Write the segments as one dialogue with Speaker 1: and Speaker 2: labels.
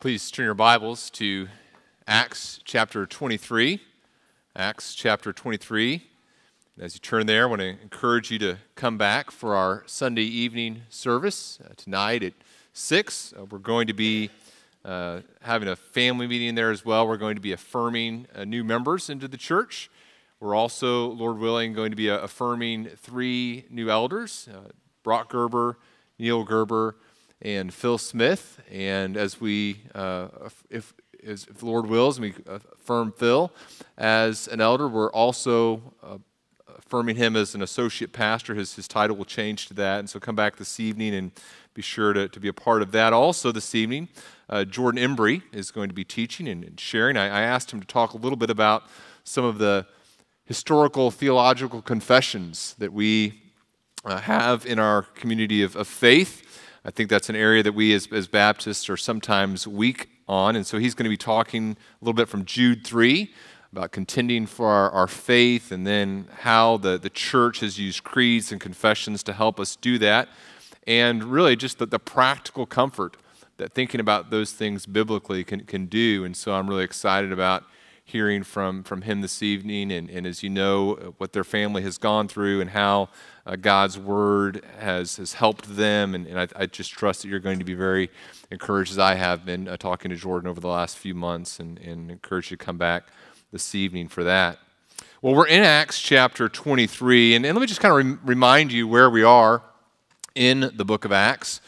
Speaker 1: Please turn your Bibles to Acts chapter 23. Acts chapter 23. As you turn there, I want to encourage you to come back for our Sunday evening service uh, tonight at 6. Uh, we're going to be uh, having a family meeting there as well. We're going to be affirming uh, new members into the church. We're also, Lord willing, going to be uh, affirming three new elders uh, Brock Gerber, Neil Gerber, and Phil Smith. And as we, uh, if, if the Lord wills, we affirm Phil as an elder, we're also uh, affirming him as an associate pastor. His, his title will change to that. And so come back this evening and be sure to, to be a part of that. Also, this evening, uh, Jordan Embry is going to be teaching and, and sharing. I, I asked him to talk a little bit about some of the historical theological confessions that we uh, have in our community of, of faith. I think that's an area that we as, as Baptists are sometimes weak on. And so he's going to be talking a little bit from Jude 3 about contending for our, our, faith and then how the, the church has used creeds and confessions to help us do that. And really just the, the practical comfort that thinking about those things biblically can, can do. And so I'm really excited about hearing from, from him this evening. And, and as you know, what their family has gone through and how uh, God's word has, has helped them. And, and I, I, just trust that you're going to be very encouraged, as I have been uh, talking to Jordan over the last few months, and, and encourage you to come back this evening for that. Well, we're in Acts chapter 23, and, and let me just kind of re- remind you where we are in the book of Acts.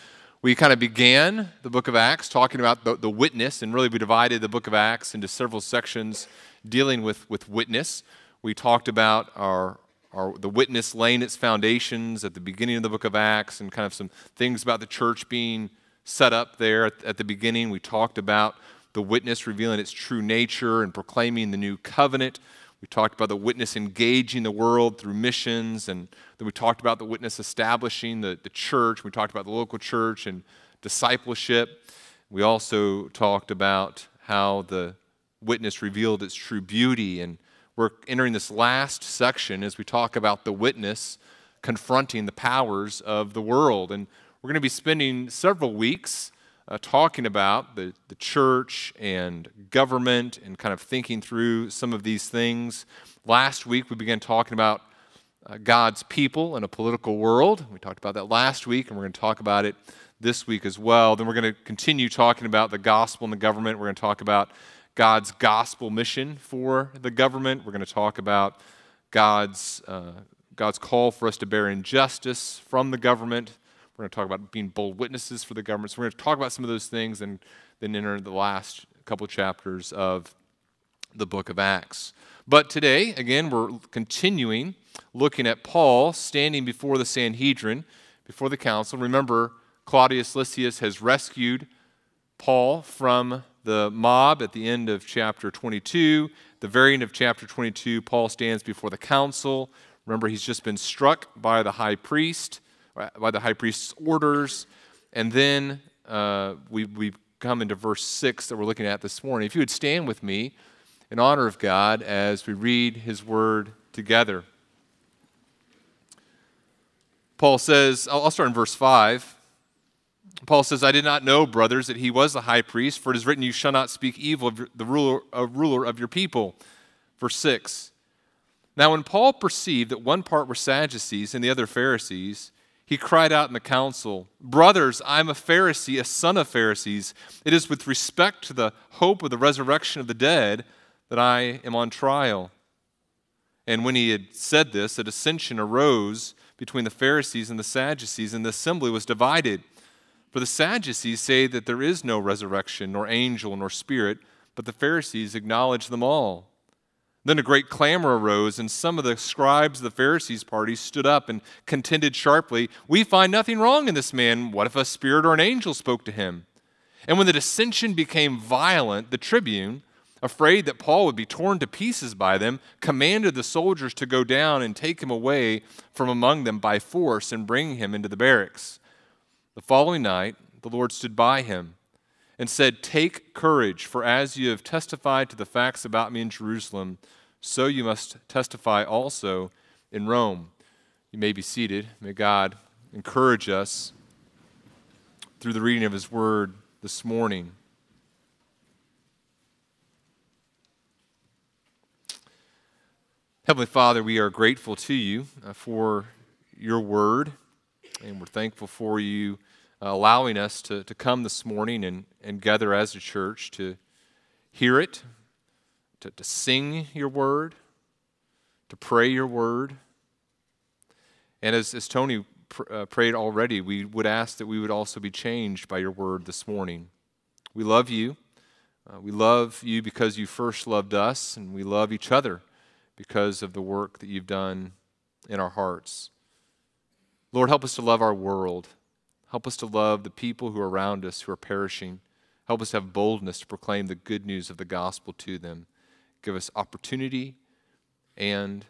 Speaker 1: We kind of began the book of Acts talking about the, the witness, and really we divided the book of Acts into several sections dealing with, with witness. We talked about our, our, the witness laying its foundations at the beginning of the book of Acts and kind of some things about the church being set up there at, at the beginning. We talked about the witness revealing its true nature and proclaiming the new covenant. We talked about the witness engaging the world through missions, and then we talked about the witness establishing the, the church. We talked about the local church and discipleship. We also talked about how the witness revealed its true beauty. And we're entering this last section as we talk about the witness confronting the powers of the world. And we're going to be spending several weeks uh, talking about the, the church and government and kind of thinking through some of these things. Last week, we began talking about uh, God's people in a political world. We talked about that last week, and we're going to talk about it this week as well. Then we're going to continue talking about the gospel and the government. We're going to talk about God's gospel mission for the government. We're going to talk about God's, uh, God's call for us to bear injustice from the government. We're going to talk about being bold witnesses for the government. So we're going to talk about some of those things and then enter the last couple chapters of the book of Acts. But today, again, we're continuing looking at Paul standing before the Sanhedrin, before the council. Remember, Claudius Lysias has rescued Paul from the mob at the end of chapter 22. The very end of chapter 22, Paul stands before the council. Remember, he's just been struck by the high priest by the high priest's orders. And then uh, we, we come into verse 6 that we're looking at this morning. If you would stand with me in honor of God as we read his word together. Paul says, I'll start in verse 5. Paul says, I did not know, brothers, that he was the high priest, for it is written, You shall not speak evil of the ruler, ruler of your people. Verse 6. Now, when Paul perceived that one part were Sadducees and the other Pharisees, he cried out in the council, Brothers, I am a Pharisee, a son of Pharisees. It is with respect to the hope of the resurrection of the dead that I am on trial. And when he had said this, a dissension arose between the Pharisees and the Sadducees, and the assembly was divided. For the Sadducees say that there is no resurrection, nor angel, nor spirit, but the Pharisees acknowledge them all. Then a great clamor arose, and some of the scribes of the Pharisees' party stood up and contended sharply, We find nothing wrong in this man. What if a spirit or an angel spoke to him? And when the dissension became violent, the tribune, afraid that Paul would be torn to pieces by them, commanded the soldiers to go down and take him away from among them by force and bring him into the barracks. The following night, the Lord stood by him and said, Take courage, for as you have testified to the facts about me in Jerusalem, so you must testify also in Rome. You may be seated. May God encourage us through the reading of his word this morning. Heavenly Father, we are grateful to you uh, for your word, and we're thankful for you allowing us to, to come this morning and, and gather as a church to hear it, to, to sing your word, to pray your word. And as, as Tony pr- uh, prayed already, we would ask that we would also be changed by your word this morning. We love you. Uh, we love you because you first loved us, and we love each other because of the work that you've done in our hearts. Lord, help us to love our world. Help us to love the people who are around us who are perishing. Help us have boldness to proclaim the good news of the gospel to them. Give us opportunity and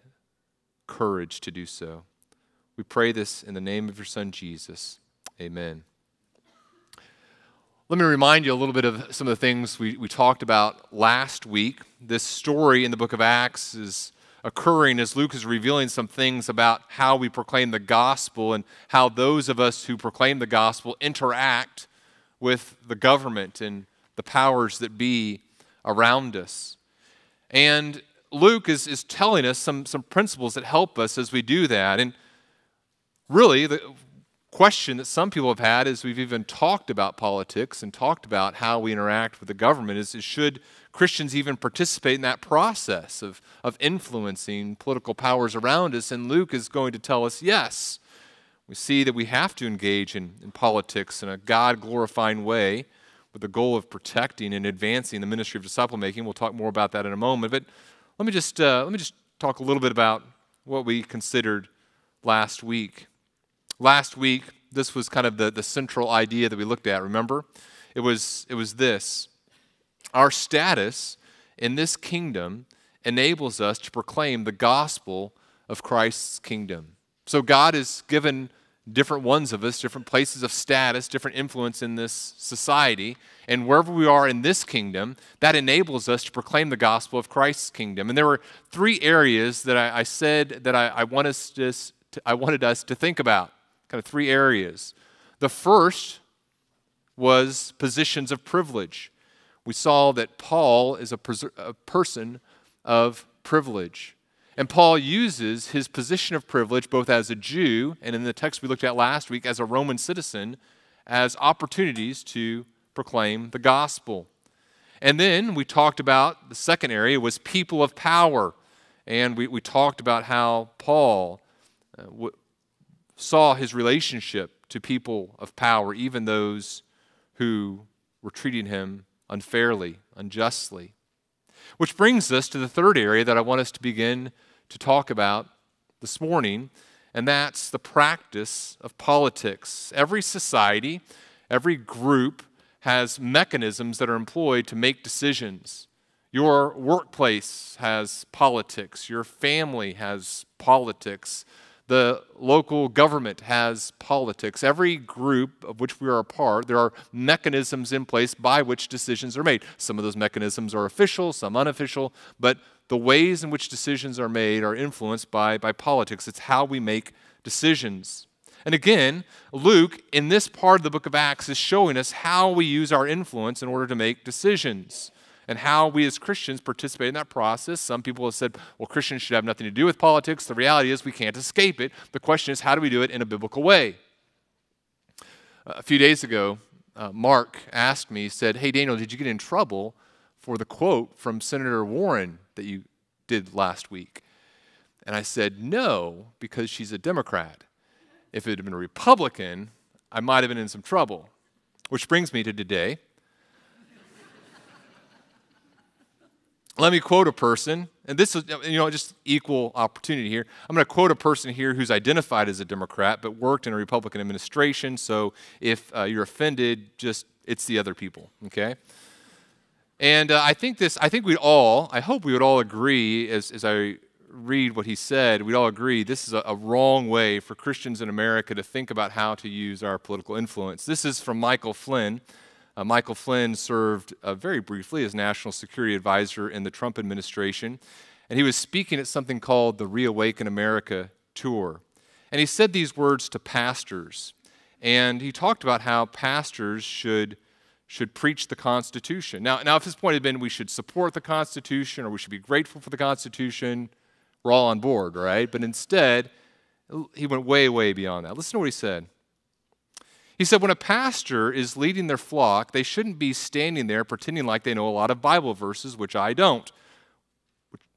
Speaker 1: courage to do so. We pray this in the name of your Son, Jesus. Amen. Let me remind you a little bit of some of the things we, we talked about last week. This story in the book of Acts is occurring as Luke is revealing some things about how we proclaim the gospel and how those of us who proclaim the gospel interact with the government and the powers that be around us. And Luke is, is telling us some, some principles that help us as we do that. And really, the question that some people have had as we've even talked about politics and talked about how we interact with the government is, is should Christians even participate in that process of, of influencing political powers around us? And Luke is going to tell us yes. We see that we have to engage in, in politics in a God glorifying way with the goal of protecting and advancing the ministry of disciple making. We'll talk more about that in a moment. But let me just, uh, let me just talk a little bit about what we considered last week. Last week, this was kind of the, the central idea that we looked at, remember? It was, it was this our status in this kingdom enables us to proclaim the gospel of Christ's kingdom. So God has given different ones of us different places of status, different influence in this society. And wherever we are in this kingdom, that enables us to proclaim the gospel of Christ's kingdom. And there were three areas that I, I said that I, I, want us to, I wanted us to think about, kind of three areas. The first was positions of privilege we saw that Paul is a, a person of privilege. And Paul uses his position of privilege, both as a Jew and in the text we looked at last week, as a Roman citizen, as opportunities to proclaim the gospel. And then we talked about the second area was people of power. And we, we talked about how Paul uh, w- saw his relationship to people of power, even those who were treating him unfairly, unjustly. Which brings us to the third area that I want us to begin to talk about this morning, and that's the practice of politics. Every society, every group has mechanisms that are employed to make decisions. Your workplace has politics, your family has politics, the local government has politics. Every group of which we are a part, there are mechanisms in place by which decisions are made. Some of those mechanisms are official, some unofficial, but the ways in which decisions are made are influenced by, by politics. It's how we make decisions. And again, Luke, in this part of the book of Acts, is showing us how we use our influence in order to make decisions and how we as Christians participate in that process. Some people have said, well, Christians should have nothing to do with politics. The reality is we can't escape it. The question is, how do we do it in a biblical way? A few days ago, uh, Mark asked me, said, Hey, Daniel, did you get in trouble for the quote from Senator Warren that you did last week? And I said, No, because she's a Democrat. If it had been a Republican, I might have been in some trouble. Which brings me to today. Let me quote a person, and this is, you know, just equal opportunity here. I'm going to quote a person here who's identified as a Democrat but worked in a Republican administration. So if uh, you're offended, just it's the other people, okay? And uh, I think this, I think we'd all, I hope we would all agree as, as I read what he said, we'd all agree this is a, a, wrong way for Christians in America to think about how to use our political influence. This is from Michael Flynn. Uh, Michael Flynn served uh, very briefly as National Security Advisor in the Trump administration, and he was speaking at something called the Reawaken America Tour. And he said these words to pastors, and he talked about how pastors should, should preach the Constitution. Now, now, if his point had been we should support the Constitution or we should be grateful for the Constitution, we're all on board, right? But instead, he went way, way beyond that. Listen to what he said. He said, when a pastor is leading their flock, they shouldn't be standing there pretending like they know a lot of Bible verses, which I don't.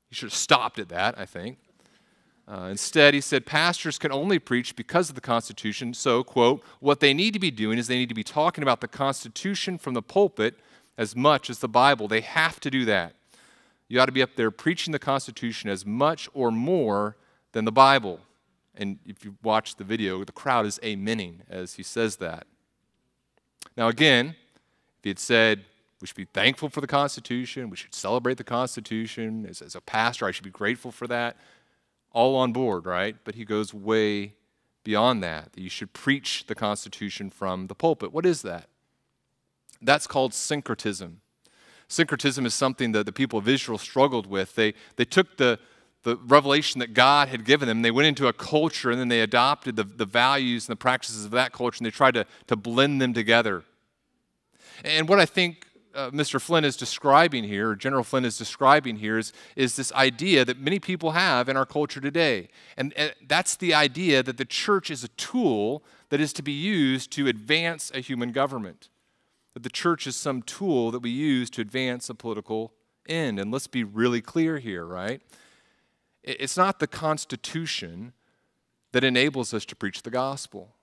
Speaker 1: He should have stopped at that, I think. Uh, instead, he said, pastors can only preach because of the Constitution. So, quote, what they need to be doing is they need to be talking about the Constitution from the pulpit as much as the Bible. They have to do that. You ought to be up there preaching the Constitution as much or more than the Bible. And if you watch the video, the crowd is amening as he says that. Now, again, if he had said, we should be thankful for the Constitution, we should celebrate the Constitution, as, as a pastor, I should be grateful for that, all on board, right? But he goes way beyond that, that you should preach the Constitution from the pulpit. What is that? That's called syncretism. Syncretism is something that the people of Israel struggled with. They, they took the, the revelation that God had given them, they went into a culture and then they adopted the, the values and the practices of that culture and they tried to, to blend them together. And what I think uh, Mr. Flynn is describing here, or General Flynn is describing here, is, is this idea that many people have in our culture today. And, and that's the idea that the church is a tool that is to be used to advance a human government that the church is some tool that we use to advance a political end. And let's be really clear here, right? It's not the Constitution that enables us to preach the gospel.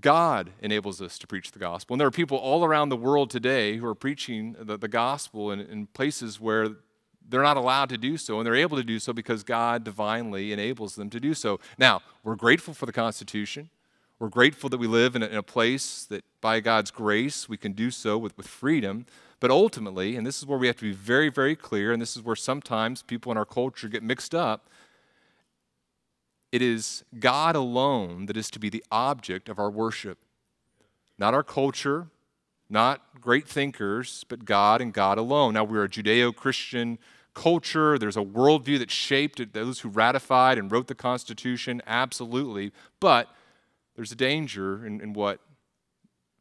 Speaker 1: God enables us to preach the gospel. And there are people all around the world today who are preaching the, the gospel in, in places where they're not allowed to do so, and they're able to do so because God divinely enables them to do so. Now, we're grateful for the Constitution. We're grateful that we live in a, in a, place that, by God's grace, we can do so with, with freedom. But ultimately, and this is where we have to be very, very clear, and this is where sometimes people in our culture get mixed up, it is God alone that is to be the object of our worship. Not our culture, not great thinkers, but God and God alone. Now, we're a Judeo Christian culture. There's a worldview that shaped those who ratified and wrote the Constitution, absolutely. But there's a danger in, in what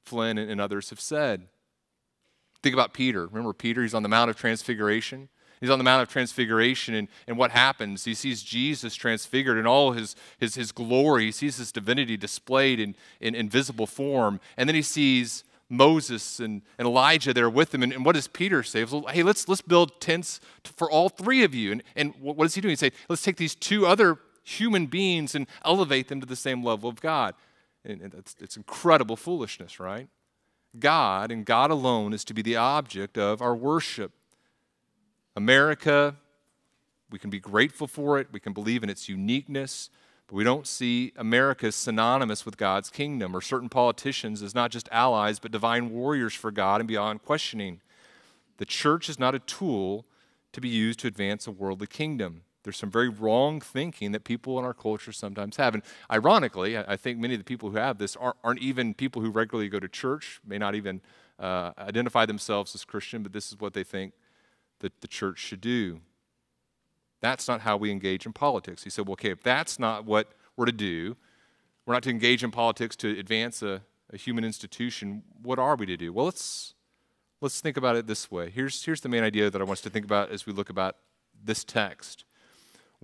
Speaker 1: Flynn and, and others have said. Think about Peter. Remember Peter? He's on the Mount of Transfiguration. He's on the Mount of Transfiguration, and, and what happens? He sees Jesus transfigured in all his, his, his glory. He sees his divinity displayed in, in, in visible form. And then he sees Moses and, and Elijah there with him. And, and what does Peter say? Hey, let's, let's build tents for all three of you. And, and what does he do? He say, let's take these two other human beings and elevate them to the same level of God. And it's, it's incredible foolishness, right? God and God alone is to be the object of our worship. America, we can be grateful for it, we can believe in its uniqueness, but we don't see America as synonymous with God's kingdom or certain politicians as not just allies, but divine warriors for God and beyond questioning. The church is not a tool to be used to advance a worldly kingdom. There's some very wrong thinking that people in our culture sometimes have. And ironically, I think many of the people who have this aren't, even people who regularly go to church, may not even uh, identify themselves as Christian, but this is what they think that the church should do. That's not how we engage in politics. He said, well, okay, if that's not what we're to do, we're not to engage in politics to advance a, a human institution, what are we to do? Well, let's, let's think about it this way. Here's, here's the main idea that I want us to think about as we look about this text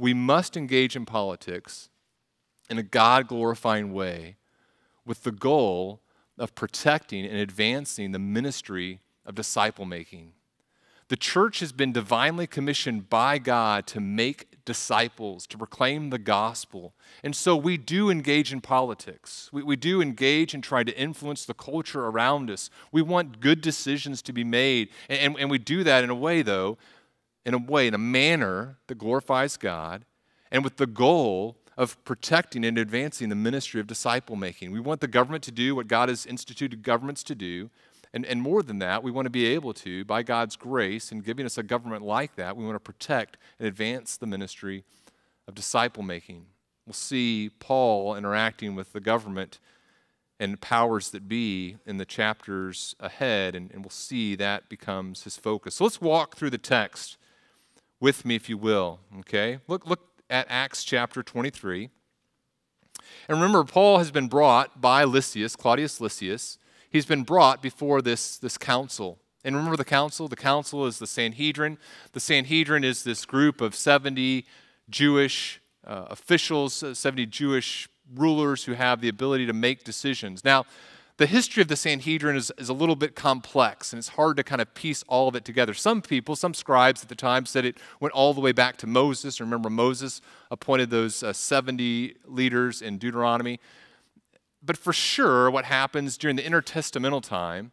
Speaker 1: we must engage in politics in a God glorifying way with the goal of protecting and advancing the ministry of disciple making. The church has been divinely commissioned by God to make disciples, to proclaim the gospel. And so we do engage in politics. We, we do engage and try to influence the culture around us. We want good decisions to be made. And, and, and we do that in a way, though, in a way, in a manner that glorifies God, and with the goal of protecting and advancing the ministry of disciple making. We want the government to do what God has instituted governments to do. And, and more than that, we want to be able to, by God's grace and giving us a government like that, we want to protect and advance the ministry of disciple making. We'll see Paul interacting with the government and powers that be in the chapters ahead, and, and we'll see that becomes his focus. So let's walk through the text with me, if you will. Okay? Look, look at Acts chapter 23. And remember, Paul has been brought by Lysias, Claudius Lysias. He's been brought before this, this council. And remember the council? The council is the Sanhedrin. The Sanhedrin is this group of 70 Jewish uh, officials, uh, 70 Jewish rulers who have the ability to make decisions. Now, the history of the Sanhedrin is, is a little bit complex, and it's hard to kind of piece all of it together. Some people, some scribes at the time, said it went all the way back to Moses. Remember, Moses appointed those uh, 70 leaders in Deuteronomy. But for sure, what happens during the intertestamental time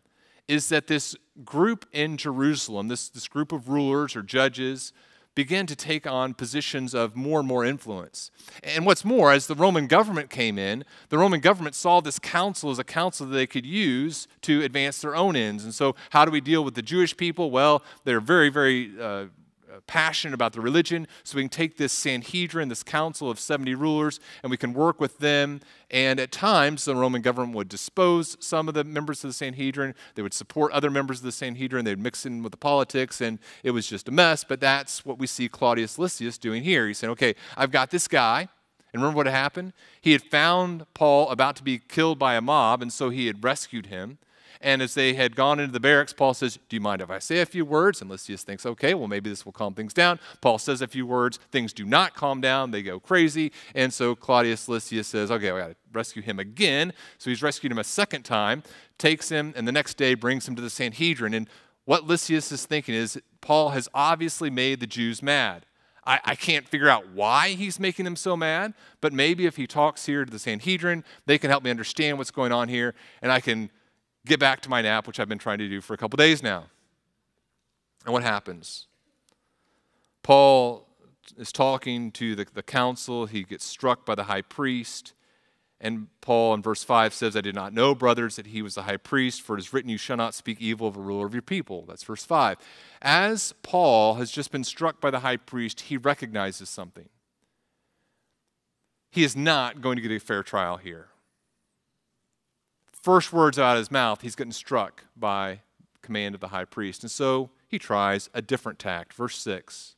Speaker 1: is that this group in Jerusalem, this, this group of rulers or judges, began to take on positions of more and more influence. And what's more, as the Roman government came in, the Roman government saw this council as a council that they could use to advance their own ends. And so, how do we deal with the Jewish people? Well, they're very, very uh, passionate about the religion, so we can take this Sanhedrin, this council of 70 rulers, and we can work with them. And at times, the Roman government would dispose some of the members of the Sanhedrin. They would support other members of the Sanhedrin. They'd mix in with the politics, and it was just a mess. But that's what we see Claudius Lysias doing here. He's saying, okay, I've got this guy. And remember what happened? He had found Paul about to be killed by a mob, and so he had rescued him. And as they had gone into the barracks, Paul says, Do you mind if I say a few words? And Lysias thinks, Okay, well, maybe this will calm things down. Paul says a few words. Things do not calm down. They go crazy. And so Claudius Lysias says, Okay, we got to rescue him again. So he's rescued him a second time, takes him, and the next day brings him to the Sanhedrin. And what Lysias is thinking is, Paul has obviously made the Jews mad. I, I, can't figure out why he's making them so mad, but maybe if he talks here to the Sanhedrin, they can help me understand what's going on here, and I can get back to my nap, which I've been trying to do for a couple days now. And what happens? Paul is talking to the, the council. He gets struck by the high priest. And Paul in verse 5 says, I did not know, brothers, that he was the high priest, for it is written, You shall not speak evil of a ruler of your people. That's verse 5. As Paul has just been struck by the high priest, he recognizes something. He is not going to get a fair trial here first words out of his mouth, he's getting struck by command of the high priest. And so he tries a different tact. Verse 6.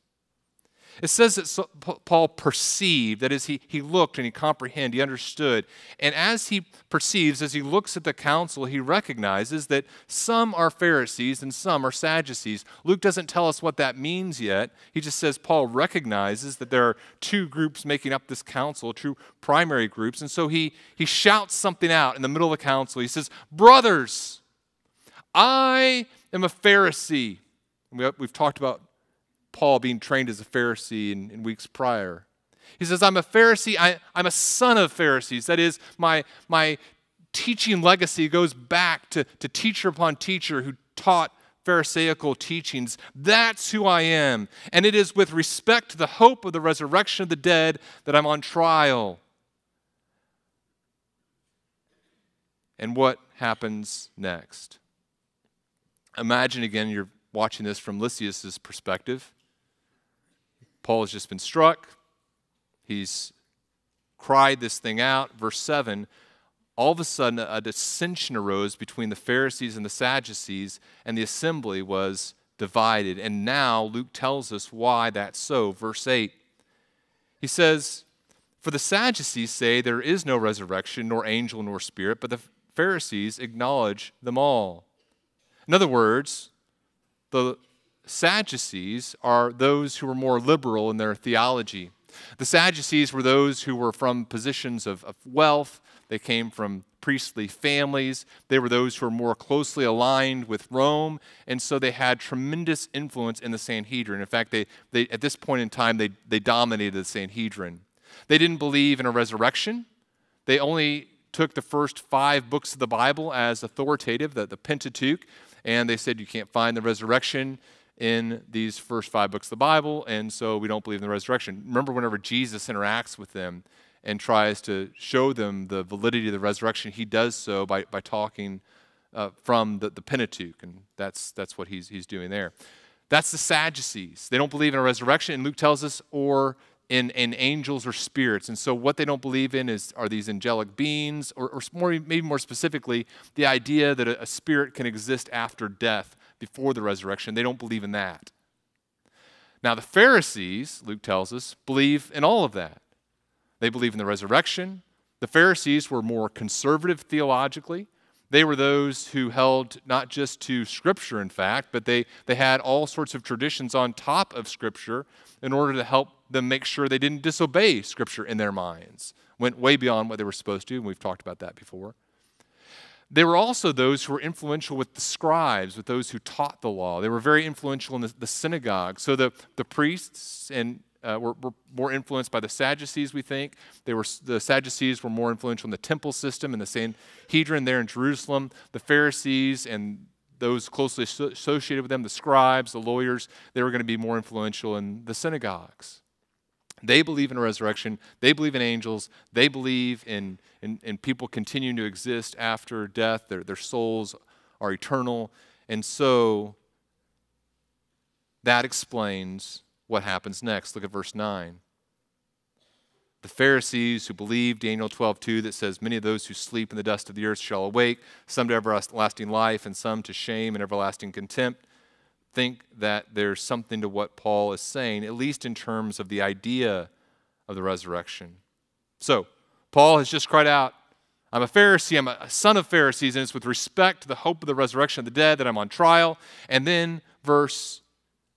Speaker 1: It says that Paul perceived, that is, he, he looked and he comprehended, he understood. And as he perceives, as he looks at the council, he recognizes that some are Pharisees and some are Sadducees. Luke doesn't tell us what that means yet. He just says Paul recognizes that there are two groups making up this council, two primary groups. And so he, he shouts something out in the middle of the council. He says, Brothers, I am a Pharisee. We've talked about Paul being trained as a Pharisee in, in weeks prior. He says, I'm a Pharisee, I, I'm a son of Pharisees. That is, my, my teaching legacy goes back to, to teacher upon teacher who taught Pharisaical teachings. That's who I am. And it is with respect to the hope of the resurrection of the dead that I'm on trial. And what happens next? Imagine again, you're watching this from Lysias' perspective. Paul has just been struck. He's cried this thing out. Verse 7 all of a sudden, a dissension arose between the Pharisees and the Sadducees, and the assembly was divided. And now Luke tells us why that's so. Verse 8 he says, For the Sadducees say there is no resurrection, nor angel, nor spirit, but the Pharisees acknowledge them all. In other words, the Sadducees are those who were more liberal in their theology. The Sadducees were those who were from positions of, of, wealth, they came from priestly families, they were those who were more closely aligned with Rome, and so they had tremendous influence in the Sanhedrin. In fact, they, they, at this point in time, they, they dominated the Sanhedrin. They didn't believe in a resurrection, they only took the first five books of the Bible as authoritative, the, the Pentateuch, and they said you can't find the resurrection in these first five books of the Bible, and so we don't believe in the resurrection. Remember, whenever Jesus interacts with them and tries to show them the validity of the resurrection, he does so by, by talking uh, from the, the Pentateuch, and that's, that's what he's, he's doing there. That's the Sadducees. They don't believe in a resurrection, and Luke tells us, or in, in angels or spirits. And so, what they don't believe in is are these angelic beings, or, or more, maybe more specifically, the idea that a, a spirit can exist after death before the resurrection. They don't believe in that. Now, the Pharisees, Luke tells us, believe in all of that. They believe in the resurrection. The Pharisees were more conservative theologically. They were those who held not just to Scripture, in fact, but they, they had all sorts of traditions on top of Scripture in order to help them make sure they didn't disobey Scripture in their minds. Went way beyond what they were supposed to, and we've talked about that before. There were also those who were influential with the scribes, with those who taught the law. They were very influential in the, the synagogue. So the, the priests and uh, were, were, more influenced by the Sadducees, we think. They were, the Sadducees were more influential in the temple system and the Sanhedrin there in Jerusalem. The Pharisees and those closely associated with them, the scribes, the lawyers, they were going to be more influential in the synagogues. They believe in a resurrection. They believe in angels. They believe in, in, in people continuing to exist after death. Their, their souls are eternal. And so that explains what happens next. Look at verse 9. The Pharisees who believe Daniel 12:2 that says many of those who sleep in the dust of the earth shall awake, some to everlasting life and some to shame and everlasting contempt, think that there's something to what Paul is saying, at least in terms of the idea of the resurrection. So, Paul has just cried out, I'm a Pharisee, I'm a son of Pharisees, and it's with respect to the hope of the resurrection of the dead that I'm on trial. And then, verse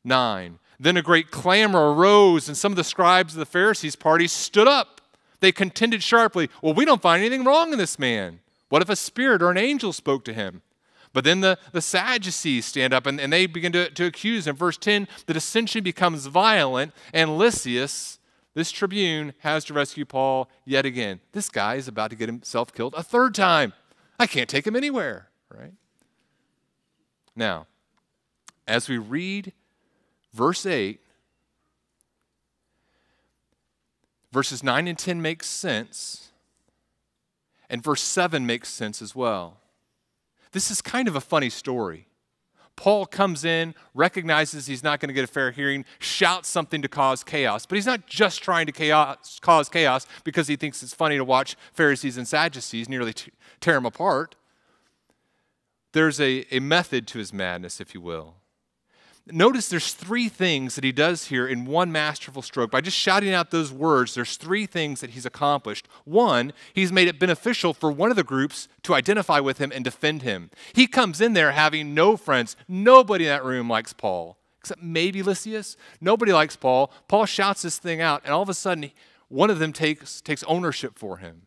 Speaker 1: 9 then a great clamor arose, and some of the scribes of the Pharisees' party stood up. They contended sharply, Well, we don't find anything wrong in this man. What if a spirit or an angel spoke to him? But then the, the Sadducees stand up and, and they begin to, to accuse. In verse 10, the dissension becomes violent, and Lysias, this tribune, has to rescue Paul yet again. This guy is about to get himself killed a third time. I can't take him anywhere, right? Now, as we read verse 8, verses 9 and 10 make sense, and verse 7 makes sense as well. This is kind of a funny story. Paul comes in, recognizes he's not going to get a fair hearing, shouts something to cause chaos. But he's not just trying to chaos, cause chaos because he thinks it's funny to watch Pharisees and Sadducees nearly t- tear him apart. There's a, a method to his madness, if you will. Notice there's three things that he does here in one masterful stroke. By just shouting out those words, there's three things that he's accomplished. One, he's made it beneficial for one of the groups to identify with him and defend him. He comes in there having no friends. Nobody in that room likes Paul, except maybe Lysias. Nobody likes Paul. Paul shouts this thing out, and all of a sudden, one of them takes, takes ownership for him.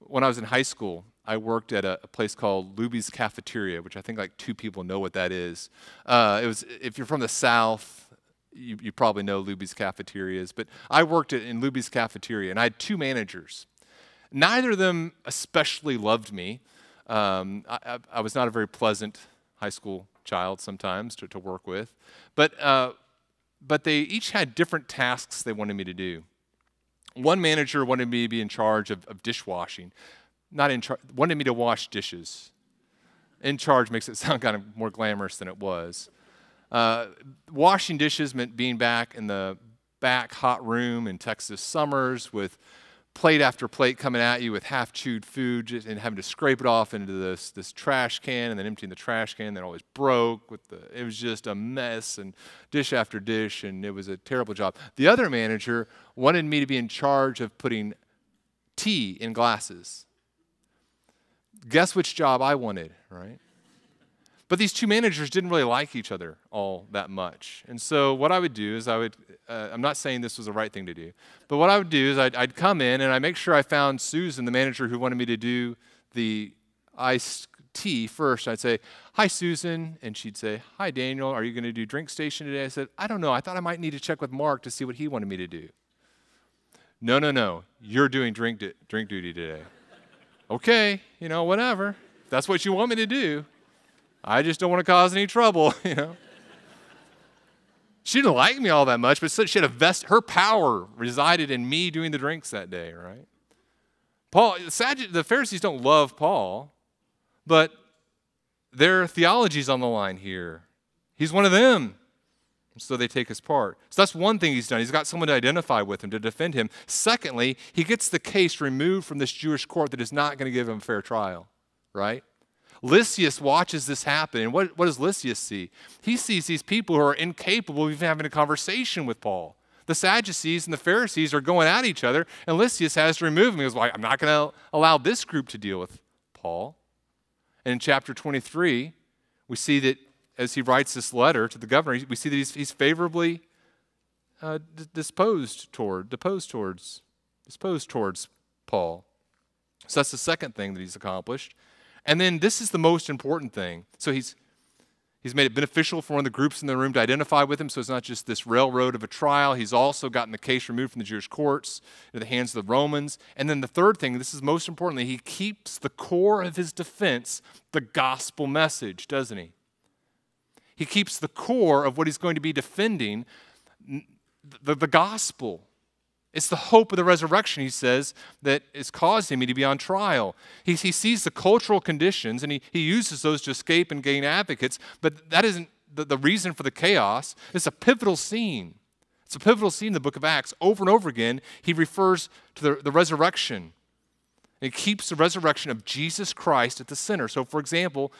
Speaker 1: When I was in high school, I worked at a, a, place called Luby's Cafeteria, which I think like two people know what that is. Uh, it was if you're from the South, you, you probably know Luby's Cafeterias. But I worked in Luby's Cafeteria, and I had two managers. Neither of them especially loved me. Um, I, I, I, was not a very pleasant high school child sometimes to, to work with, but uh, but they each had different tasks they wanted me to do. One manager wanted me to be in charge of, of dishwashing not in charge, wanted me to wash dishes. In charge makes it sound kind of more glamorous than it was. Uh, washing dishes meant being back in the back hot room in Texas summers with plate after plate coming at you with half chewed food and having to scrape it off into this, this trash can and then emptying the trash can that always broke with the it was just a mess and dish after dish and it was a terrible job the other manager wanted me to be in charge of putting tea in glasses guess which job I wanted, right? But these two managers didn't really like each other all that much. And so what I would do is I would, uh, I'm not saying this was the right thing to do, but what I would do is I'd, I'd come in and I'd make sure I found Susan, the manager who wanted me to do the iced tea first. I'd say, Hi, Susan. And she'd say, Hi, Daniel. Are you going to do drink station today? I said, I don't know. I thought I might need to check with Mark to see what he wanted me to do. No, no, no. You're doing drink, drink duty today okay, you know, whatever. that's what you want me to do. I just don't want to cause any trouble, you know. she didn't like me all that much, but she had a vest. Her power resided in me doing the drinks that day, right? Paul, the Pharisees don't love Paul, but their theology's on the line here. He's one of them. So they take his part. So that's one thing he's done. He's got someone to identify with him, to defend him. Secondly, he gets the case removed from this Jewish court that is not going to give him a fair trial, right? Lysias watches this happen. And what, what does Lysias see? He sees these people who are incapable of even having a conversation with Paul. The Sadducees and the Pharisees are going at each other, and Lysias has to remove him. He goes, well, I'm not going to allow this group to deal with Paul. And in chapter 23, we see that as he writes this letter to the governor, we see that he's, he's favorably uh, disposed toward, deposed towards, disposed towards Paul. So that's the second thing that he's accomplished. And then this is the most important thing. So he's He's made it beneficial for one of the groups in the room to identify with him, so it's not just this railroad of a trial. He's also gotten the case removed from the Jewish courts into the hands of the Romans. And then the third thing, this is most importantly, he keeps the core of his defense the gospel message, doesn't he? He keeps the core of what he's going to be defending the, the gospel. It's the hope of the resurrection, he says, that is causing me to be on trial. He, he sees the cultural conditions and he, he uses those to escape and gain advocates, but that isn't the, the reason for the chaos. It's a pivotal scene. It's a pivotal scene in the book of Acts. Over and over again, he refers to the, the resurrection. He keeps the resurrection of Jesus Christ at the center. So, for example,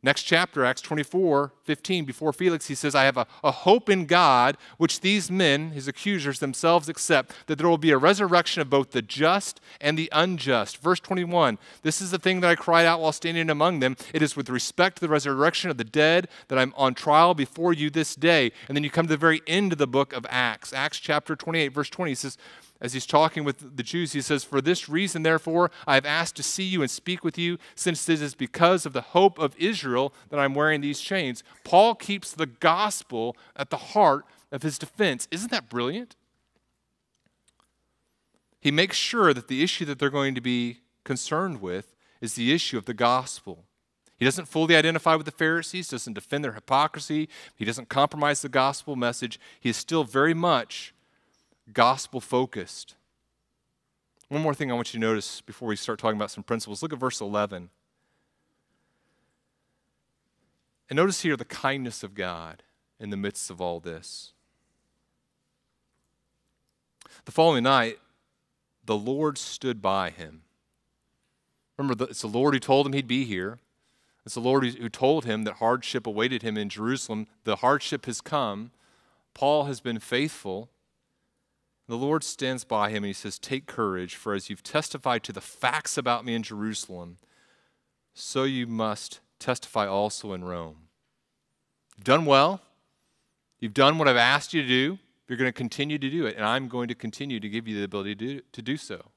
Speaker 1: Next chapter, Acts 24, 15, before Felix, he says, I have a, a, hope in God, which these men, his accusers themselves, accept, that there will be a resurrection of both the just and the unjust. Verse 21, this is the thing that I cried out while standing among them. It is with respect to the resurrection of the dead that I'm on trial before you this day. And then you come to the very end of the book of Acts, Acts chapter 28, verse 20, he says, as he's talking with the Jews, he says, For this reason, therefore, I have asked to see you and speak with you, since it is because of the hope of Israel that I'm wearing these chains. Paul keeps the gospel at the heart of his defense. Isn't that brilliant? He makes sure that the issue that they're going to be concerned with is the issue of the gospel. He doesn't fully identify with the Pharisees, doesn't defend their hypocrisy, he doesn't compromise the gospel message. He is still very much gospel focused. One more thing I want you to notice before we start talking about some principles. Look at verse 11. And notice here the kindness of God in the midst of all this. The following night, the Lord stood by him. Remember, it's the Lord who told him he'd be here. It's the Lord who told him that hardship awaited him in Jerusalem. The hardship has come. Paul has been faithful. The Lord stands by him and he says, Take courage, for as you've testified to the facts about me in Jerusalem, so you must testify also in Rome. You've done well. You've done what I've asked you to do. You're going to continue to do it, and I'm going to continue to give you the ability to do, to do so.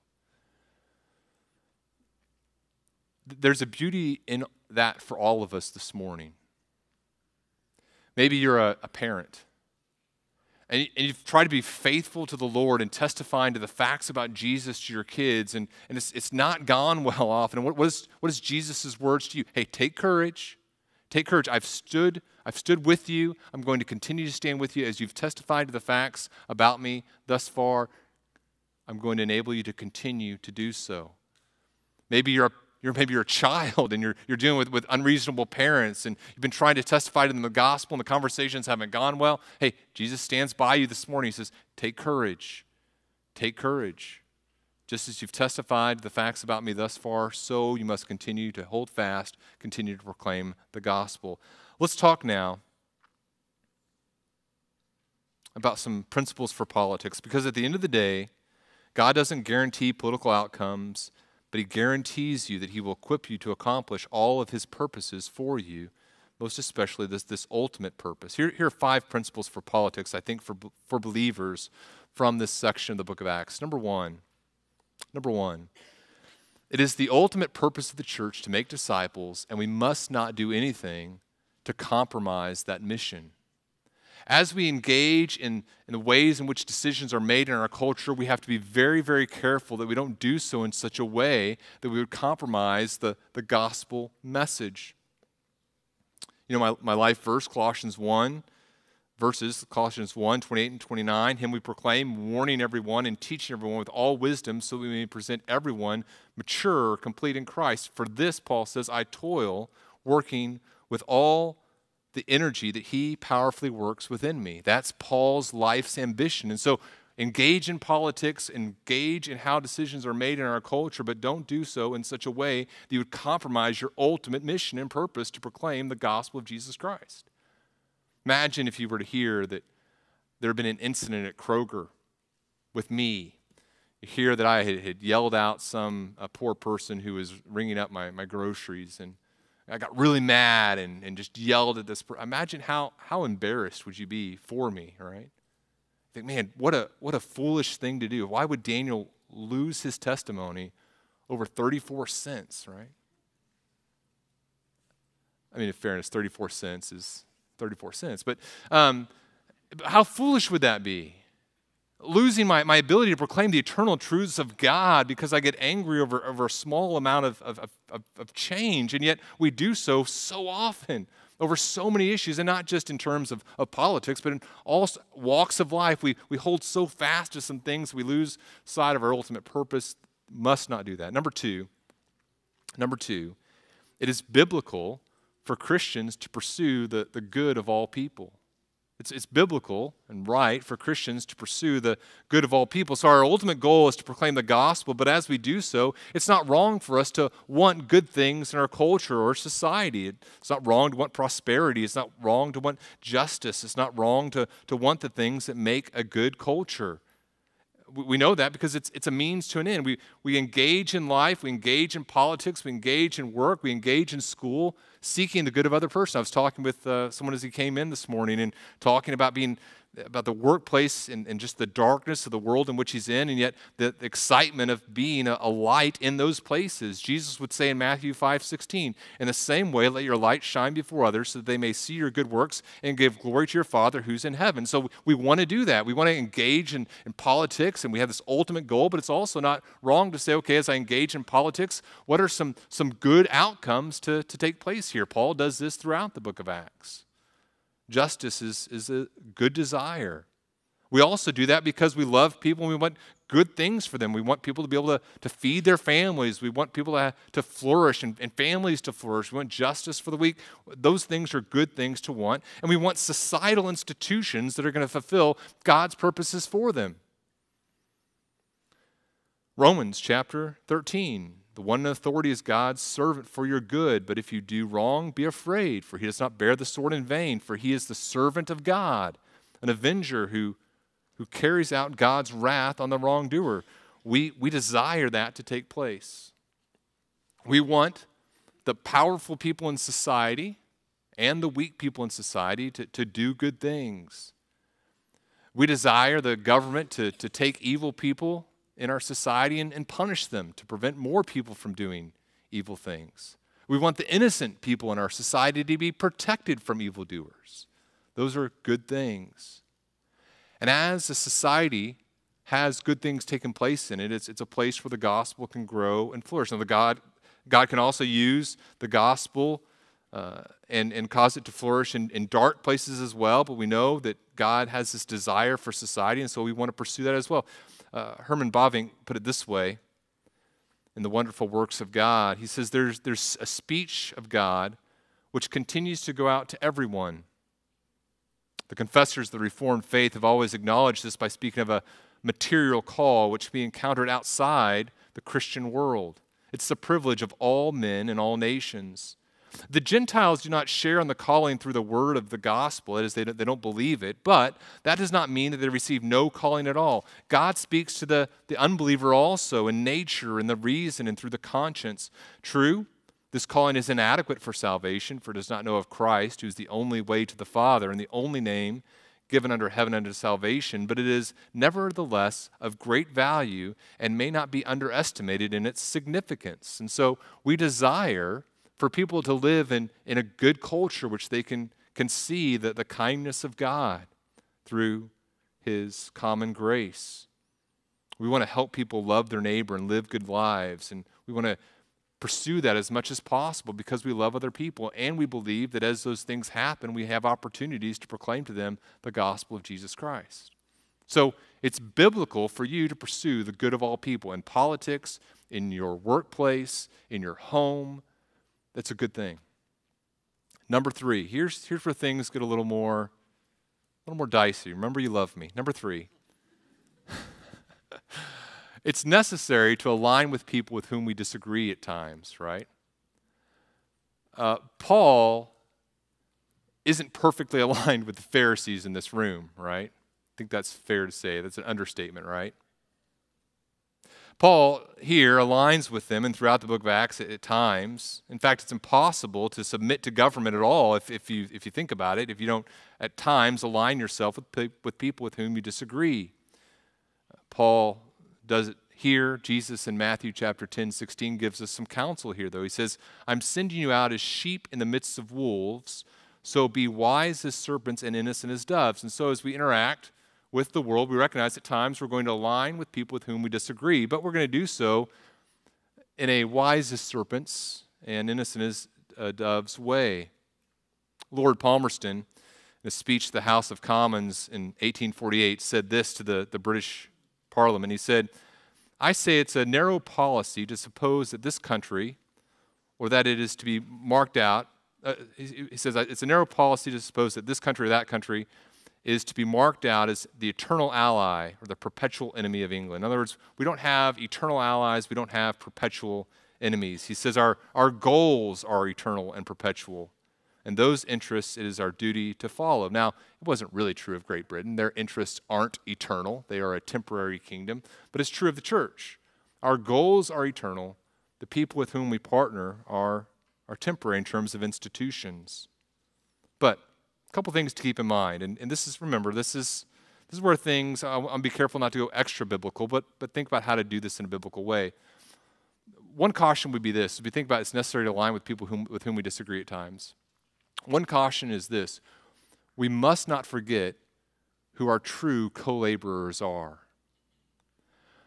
Speaker 1: There's a beauty in that for all of us this morning. Maybe you're a, a parent and, you've tried to be faithful to the Lord and testifying to the facts about Jesus to your kids, and, and it's, it's not gone well often. And what, what, is, what is Jesus' words to you? Hey, take courage. Take courage. I've stood, I've stood with you. I'm going to continue to stand with you as you've testified to the facts about me thus far. I'm going to enable you to continue to do so. Maybe you're you're maybe you're a child and you're, you're dealing with, with unreasonable parents and you've been trying to testify to them the gospel and the conversations haven't gone well. Hey, Jesus stands by you this morning. He says, Take courage. Take courage. Just as you've testified the facts about me thus far, so you must continue to hold fast, continue to proclaim the gospel. Let's talk now about some principles for politics because at the end of the day, God doesn't guarantee political outcomes but he guarantees you that he will equip you to accomplish all of his purposes for you, most especially this, this ultimate purpose. Here, here are five principles for politics, I think, for, for believers from this section of the book of Acts. Number one, number one, it is the ultimate purpose of the church to make disciples, and we must not do anything to compromise that mission. As we engage in, in the ways in which decisions are made in our culture, we have to be very, very careful that we don't do so in such a way that we would compromise the, the gospel message. You know, my, my life verse, Colossians 1, verses, Colossians 1, 28 and 29, Him we proclaim, warning everyone and teaching everyone with all wisdom so we may present everyone mature, complete in Christ. For this, Paul says, I toil, working with all the energy that he powerfully works within me. That's Paul's life's ambition. And so engage in politics, engage in how decisions are made in our culture, but don't do so in such a way that you would compromise your ultimate mission and purpose to proclaim the gospel of Jesus Christ. Imagine if you were to hear that there had been an incident at Kroger with me. You hear that I had, had yelled out some poor person who was ringing up my, my groceries and I got really mad and, and just yelled at this. Per- Imagine how, how embarrassed would you be for me, right? think, man, what a, what a foolish thing to do. Why would Daniel lose his testimony over 34 cents, right? I mean, in fairness, 34 cents is 34 cents. But um, how foolish would that be? Losing my, my ability to proclaim the eternal truths of God because I get angry over, over a small amount of, of, of, of change, and yet we do so so often over so many issues, and not just in terms of, of politics, but in all walks of life. We, we hold so fast to some things, we lose sight of our ultimate purpose. Must not do that. Number two, number two, it is biblical for Christians to pursue the, the good of all people. It's, it's biblical and right for Christians to pursue the good of all people. So, our ultimate goal is to proclaim the gospel, but as we do so, it's not wrong for us to want good things in our culture or society. It's not wrong to want prosperity. It's not wrong to want justice. It's not wrong to, to want the things that make a good culture. We know that because it's, it's a means to an end. We, we engage in life, we engage in politics, we engage in work, we engage in school seeking the good of other person. I was talking with uh, someone as he came in this morning and talking about being about the workplace and, and, just the darkness of the world in which he's in, and yet the excitement of being a, a, light in those places. Jesus would say in Matthew 5 16, in the same way, let your light shine before others so that they may see your good works and give glory to your Father who's in heaven. So we want to do that. We want to engage in, in politics, and we have this ultimate goal, but it's also not wrong to say, okay, as I engage in politics, what are some, some good outcomes to, to take place here? Paul does this throughout the book of Acts. Justice is, is a good desire. We also do that because we love people and we want good things for them. We want people to be able to, to feed their families. We want people to, to flourish and, and families to flourish. We want justice for the weak. Those things are good things to want. And we want societal institutions that are going to fulfill God's purposes for them. Romans chapter 13 the one in authority is God's servant for your good, but if you do wrong, be afraid, for he does not bear the sword in vain, for he is the servant of God, an avenger who, who carries out God's wrath on the wrongdoer. We, we desire that to take place. We want the powerful people in society and the weak people in society to, to do good things. We desire the government to, to take evil people in our society and, and punish them to prevent more people from doing evil things. We want the innocent people in our society to be protected from evildoers. Those are good things. And as a society has good things taking place in it, it's, it's a place where the gospel can grow and flourish. Now, the God, God can also use the gospel uh, and, and cause it to flourish in, in dark places as well, but we know that God has this desire for society, and so we want to pursue that as well. Uh, Herman Bavinck put it this way in the wonderful works of God. He says there's, there's a speech of God which continues to go out to everyone. The confessors of the Reformed faith have always acknowledged this by speaking of a material call which be encountered outside the Christian world. It's the privilege of all men and all nations. The Gentiles do not share in the calling through the word of the gospel, that is, they don't, believe it, but that does not mean that they receive no calling at all. God speaks to the, the unbeliever also in nature, in the reason, and through the conscience. True, this calling is inadequate for salvation, for it does not know of Christ, who is the only way to the Father and the only name given under heaven unto salvation, but it is nevertheless of great value and may not be underestimated in its significance. And so we desire for people to live in, in a good culture which they can, can see that the kindness of God through his common grace. We want to help people love their neighbor and live good lives. And we want to pursue that as much as possible because we love other people. And we believe that as those things happen, we have opportunities to proclaim to them the gospel of Jesus Christ. So it's biblical for you to pursue the good of all people in politics, in your workplace, in your home, that's a good thing. Number three, here's, here's where things get a little more, a little more dicey. Remember, you love me. Number three, it's necessary to align with people with whom we disagree at times, right? Uh, Paul isn't perfectly aligned with the Pharisees in this room, right? I think that's fair to say. That's an understatement, right? Paul here aligns with them and throughout the book of Acts at, at, times. In fact, it's impossible to submit to government at all if, if, you, if you think about it, if you don't at times align yourself with, with people with whom you disagree. Paul does it here. Jesus in Matthew chapter 10, 16 gives us some counsel here, though. He says, I'm sending you out as sheep in the midst of wolves, so be wise as serpents and innocent as doves. And so as we interact, with the world, we recognize at times we're going to align with people with whom we disagree, but we're going to do so in a wise as serpents and innocent as uh, doves way. Lord Palmerston, in a speech to the House of Commons in 1848, said this to the, the British Parliament. He said, I say it's a narrow policy to suppose that this country, or that it is to be marked out, uh, he, he says, it's a narrow policy to suppose that this country or that country is to be marked out as the eternal ally or the perpetual enemy of England. In other words, we don't have eternal allies, we don't have perpetual enemies. He says our, our goals are eternal and perpetual, and those interests it is our duty to follow. Now, it wasn't really true of Great Britain. Their interests aren't eternal, they are a temporary kingdom, but it's true of the church. Our goals are eternal, the people with whom we partner are, are temporary in terms of institutions. But a couple things to keep in mind. And, and this is, remember, this is, this is where things, I'll, I'll be careful not to go extra biblical, but, but think about how to do this in a biblical way. One caution would be this if you think about it, it's necessary to align with people whom, with whom we disagree at times. One caution is this we must not forget who our true co laborers are.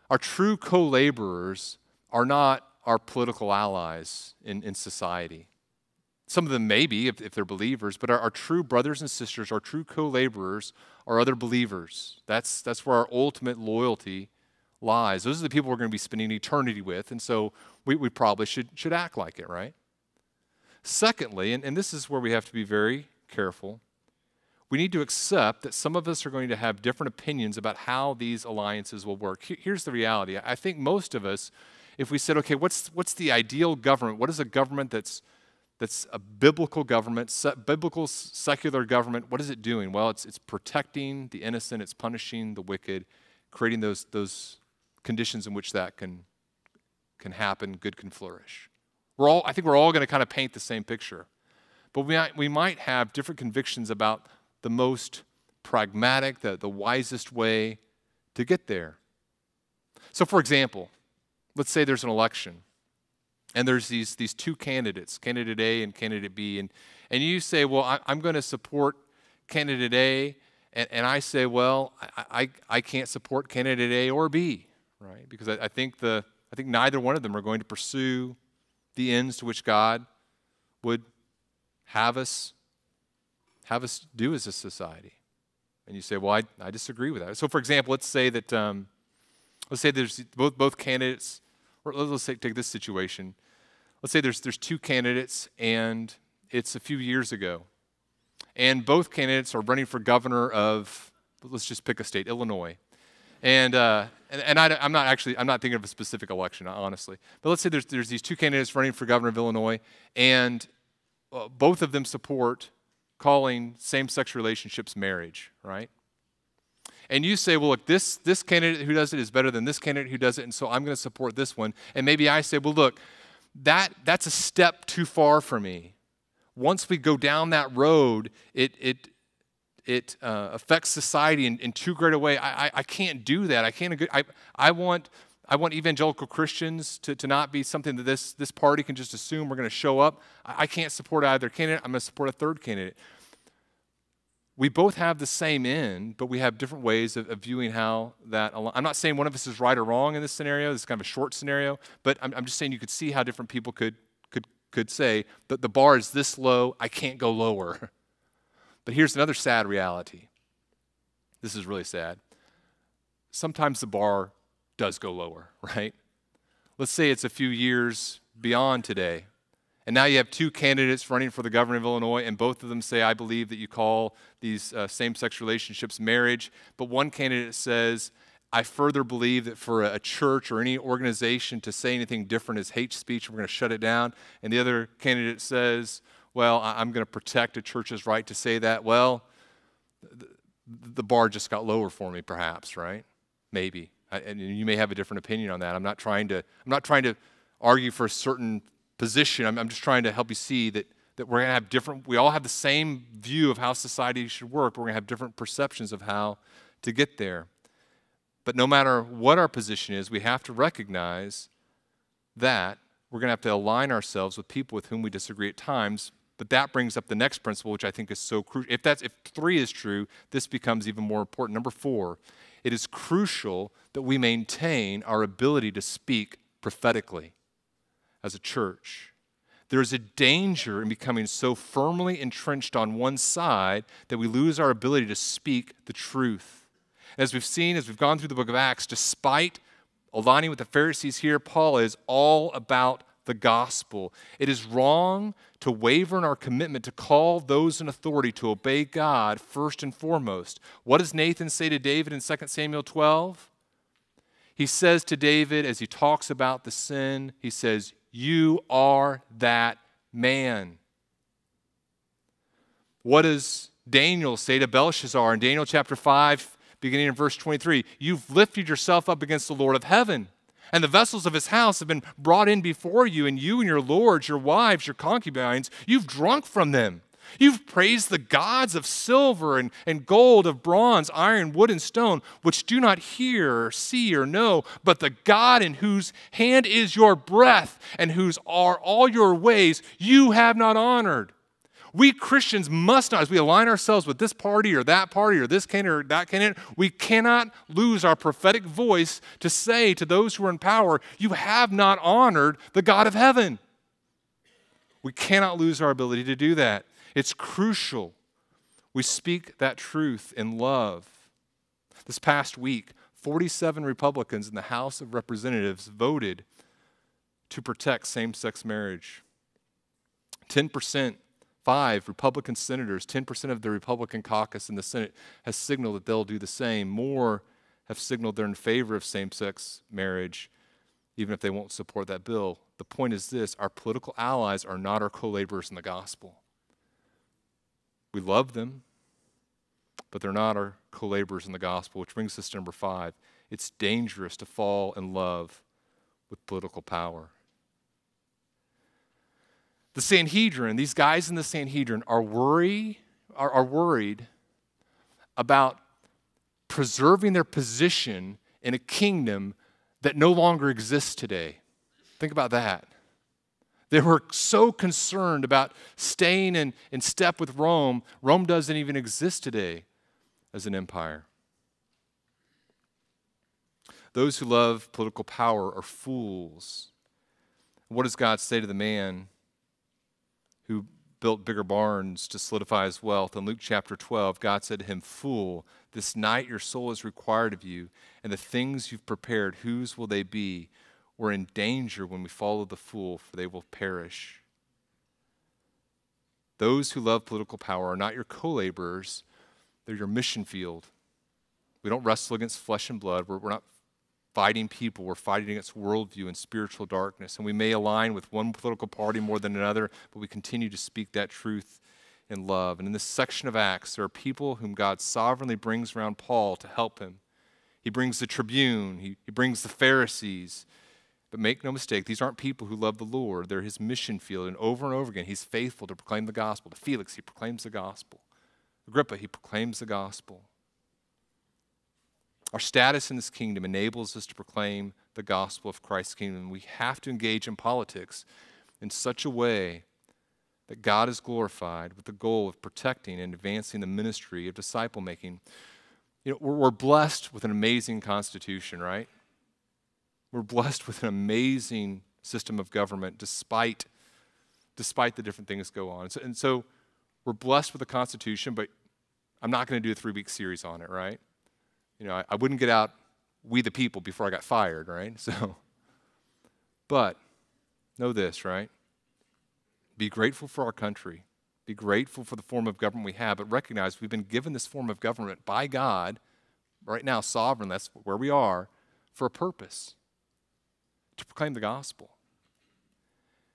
Speaker 1: Our true co laborers are not our political allies in, in society. Some of them may be if, if they're believers, but our, our true brothers and sisters, our true co laborers, are other believers. That's, that's where our ultimate loyalty lies. Those are the people we're going to be spending eternity with, and so we, we probably should, should act like it, right? Secondly, and, and this is where we have to be very careful, we need to accept that some of us are going to have different opinions about how these alliances will work. Here's the reality I think most of us, if we said, okay, what's, what's the ideal government? What is a government that's that's a biblical government, se- biblical secular government. What is it doing? Well, it's, it's protecting the innocent, it's punishing the wicked, creating those, those conditions in which that can, can happen, good can flourish. We're all, I think we're all going to kind of paint the same picture. But we might, we might have different convictions about the most pragmatic, the, the wisest way to get there. So, for example, let's say there's an election and there's these, these two candidates, candidate A and candidate B, and, and you say, well, I, am going to support candidate A, and, and I say, well, I, I, I, can't support candidate A or B, right? Because I, I, think the, I think neither one of them are going to pursue the ends to which God would have us, have us do as a society. And you say, well, I, I disagree with that. So, for example, let's say that, um, let's say there's both, both candidates, let's say, take this situation let's say there's, there's two candidates and it's a few years ago. And both candidates are running for governor of, let's just pick a state, Illinois. And, uh, and, and I, am not actually, I'm not thinking of a specific election, honestly. But let's say there's, there's these two candidates running for governor of Illinois, and uh, both of them support calling same-sex relationships marriage, right? And you say, well, look, this, this candidate who does it is better than this candidate who does it, and so I'm going to support this one. And maybe I say, well, look, that, that's a step too far for me. Once we go down that road, it, it, it uh, affects society in, in too great a way. I, I, I can't do that. I can't. I, I want I want evangelical Christians to, to not be something that this, this party can just assume we're going to show up. I, I can't support either candidate. I'm going to support a third candidate we both have the same end, but we have different ways of, of viewing how that. I'm not saying one of us is right or wrong in this scenario. This is kind of a short scenario, but I'm, I'm just saying you could see how different people could could could say that the bar is this low. I can't go lower. But here's another sad reality. This is really sad. Sometimes the bar does go lower, right? Let's say it's a few years beyond today. And now you have two candidates running for the governor of Illinois, and both of them say, I believe that you call these uh, same sex relationships marriage. But one candidate says, I further believe that for a church or any organization to say anything different is hate speech, we're going to shut it down. And the other candidate says, Well, I'm going to protect a church's right to say that. Well, the bar just got lower for me, perhaps, right? Maybe. and you may have a different opinion on that. I'm not trying to, I'm not trying to argue for a certain position. I'm, I'm just trying to help you see that, that we're going to have different, we all have the same view of how society should work, but we're going to have different perceptions of how to get there. But no matter what our position is, we have to recognize that we're going to have to align ourselves with people with whom we disagree at times. But that brings up the next principle, which I think is so crucial. If that's if three is true, this becomes even more important. Number four, it is crucial that we maintain our ability to speak prophetically as a church. There is a danger in becoming so firmly entrenched on one side that we lose our ability to speak the truth. As we've seen, as we've gone through the book of Acts, despite aligning with the Pharisees here, Paul is all about the gospel. It is wrong to waver in our commitment to call those in authority to obey God first and foremost. What does Nathan say to David in 2 Samuel 12? He says to David, as he talks about the sin, he says, You are that man. What does Daniel say to Belshazzar in Daniel chapter 5, beginning in verse 23? You've lifted yourself up against the Lord of heaven and the vessels of his house have been brought in before you, and you and your lords, your wives, your concubines, you've drunk from them. You've praised the gods of silver and, and gold, of bronze, iron, wood, and stone, which do not hear or see or know, but the God in whose hand is your breath and whose are all your ways, you have not honored. We Christians must not, as we align ourselves with this party or that party or this candidate or that candidate, we cannot lose our prophetic voice to say to those who are in power, You have not honored the God of heaven. We cannot lose our ability to do that. It's crucial. We speak that truth in love. This past week, 47 Republicans in the House of Representatives voted to protect same sex marriage. 10% Five Republican senators, 10% of the Republican caucus in the Senate, has signaled that they'll do the same. More have signaled they're in favor of same sex marriage, even if they won't support that bill. The point is this our political allies are not our co laborers in the gospel. We love them, but they're not our co laborers in the gospel, which brings us to number five. It's dangerous to fall in love with political power. The Sanhedrin, these guys in the Sanhedrin are worry, are, are worried about preserving their position in a kingdom that no longer exists today. Think about that. They were so concerned about staying in, in step with Rome. Rome doesn't even exist today as an empire. Those who love political power are fools. What does God say to the man who built bigger barns to solidify his wealth. In Luke chapter 12, God said to him, Fool, this night your soul is required of you, and the things you've prepared, whose will they be? We're in danger when we follow the fool, for they will perish. Those who love political power are not your co laborers, they're your mission field. We don't wrestle against flesh and blood. We're, we're not fighting people. We're fighting against worldview and spiritual darkness. And we may align with one political party more than another, but we continue to speak that truth in love. And in this section of Acts, there are people whom God sovereignly brings around Paul to help him. He brings the tribune, he, he brings the Pharisees. But make no mistake, these aren't people who love the Lord. They're his mission field. And over and over again, he's faithful to proclaim the gospel. To Felix, he proclaims the gospel. Agrippa, he proclaims the gospel. Our status in this kingdom enables us to proclaim the gospel of Christ's kingdom. We have to engage in politics in such a way that God is glorified with the goal of protecting and advancing the ministry of disciple making. You know, we're, we're blessed with an amazing constitution, right? We're blessed with an amazing system of government despite, despite the different things go on. So, and so we're blessed with the Constitution, but I'm not going to do a three week series on it, right? You know, I, I wouldn't get out we the people before I got fired, right? So, but know this, right? Be grateful for our country. Be grateful for the form of government we have, but recognize we've been given this form of government by God, right now, sovereign, that's where we are, for a purpose to proclaim the gospel.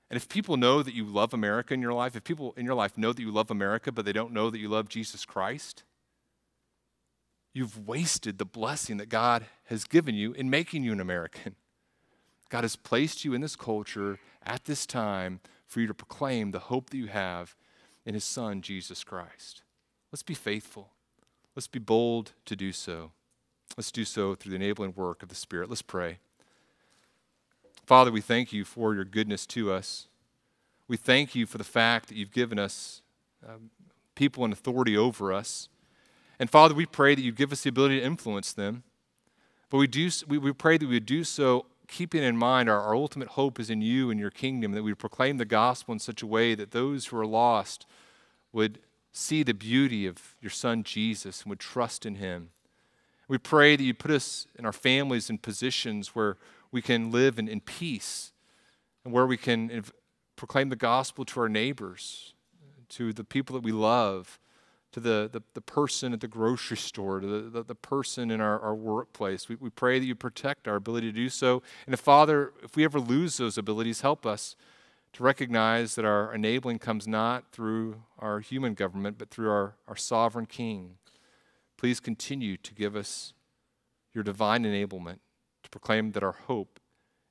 Speaker 1: And if people know that you love America in your life, if people in your life know that you love America, but they don't know that you love Jesus Christ, you've wasted the blessing that God has given you in making you an American. God has placed you in this culture at this time for you to proclaim the hope that you have in His Son, Jesus Christ. Let's be faithful. Let's be bold to do so. Let's do so through the enabling work of the Spirit. Let's pray. Father, we thank you for your goodness to us. We thank you for the fact that you've given us um, people in authority over us. And Father, we pray that you give us the ability to influence them. But we, do, we, we pray that we would do so keeping in mind our, our ultimate hope is in you and your kingdom, that we proclaim the gospel in such a way that those who are lost would see the beauty of your son Jesus and would trust in him. We pray that you put us and our families in positions where we can live in, in peace and where we can proclaim the gospel to our neighbors, to the people that we love, to the, the, the person at the grocery store, to the, the, the person in our, our workplace. We, we pray that you protect our ability to do so. And if, Father, if we ever lose those abilities, help us to recognize that our enabling comes not through our human government, but through our, our sovereign King. Please continue to give us your divine enablement to proclaim that our hope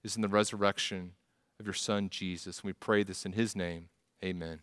Speaker 1: is in the resurrection of your Son, Jesus. And we pray this in his name. Amen.